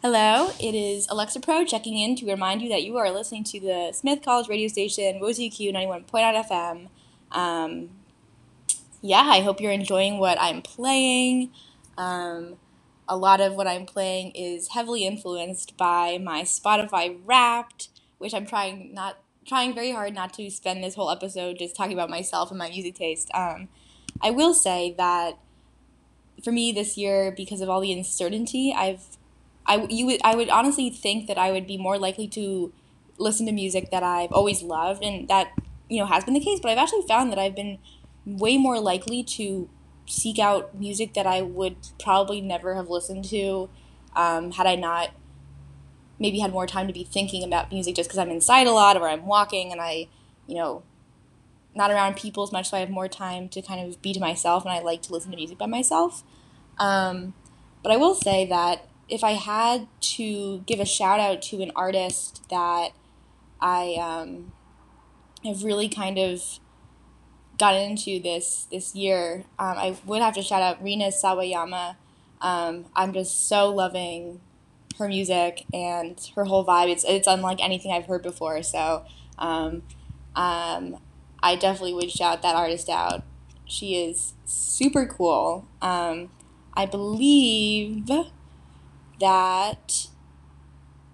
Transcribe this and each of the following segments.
Hello, it is Alexa Pro checking in to remind you that you are listening to the Smith College radio station, WOZQ 91.9 FM. Um, yeah, I hope you're enjoying what I'm playing. Um, a lot of what I'm playing is heavily influenced by my Spotify Wrapped, which I'm trying not trying very hard not to spend this whole episode just talking about myself and my music taste. Um, I will say that for me this year, because of all the uncertainty, I've I you would I would honestly think that I would be more likely to listen to music that I've always loved, and that you know has been the case. But I've actually found that I've been way more likely to seek out music that I would probably never have listened to um, had I not maybe had more time to be thinking about music just because I'm inside a lot or I'm walking and I, you know, not around people as much, so I have more time to kind of be to myself and I like to listen to music by myself. Um, but I will say that if I had to give a shout out to an artist that I um, have really kind of gotten into this this year, um, I would have to shout out Rina Sawayama. Um, I'm just so loving her music and her whole vibe. It's it's unlike anything I've heard before. So um, um, I definitely would shout that artist out. She is super cool. Um, I believe that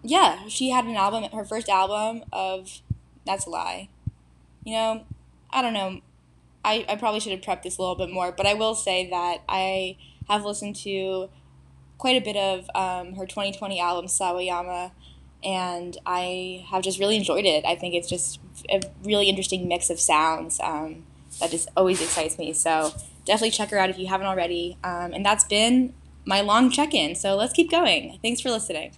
yeah, she had an album, her first album of that's a lie. You know, I don't know. I, I probably should have prepped this a little bit more, but I will say that I have listened to quite a bit of um, her 2020 album, Sawayama, and I have just really enjoyed it. I think it's just a really interesting mix of sounds um, that just always excites me. So definitely check her out if you haven't already. Um, and that's been my long check in. So let's keep going. Thanks for listening.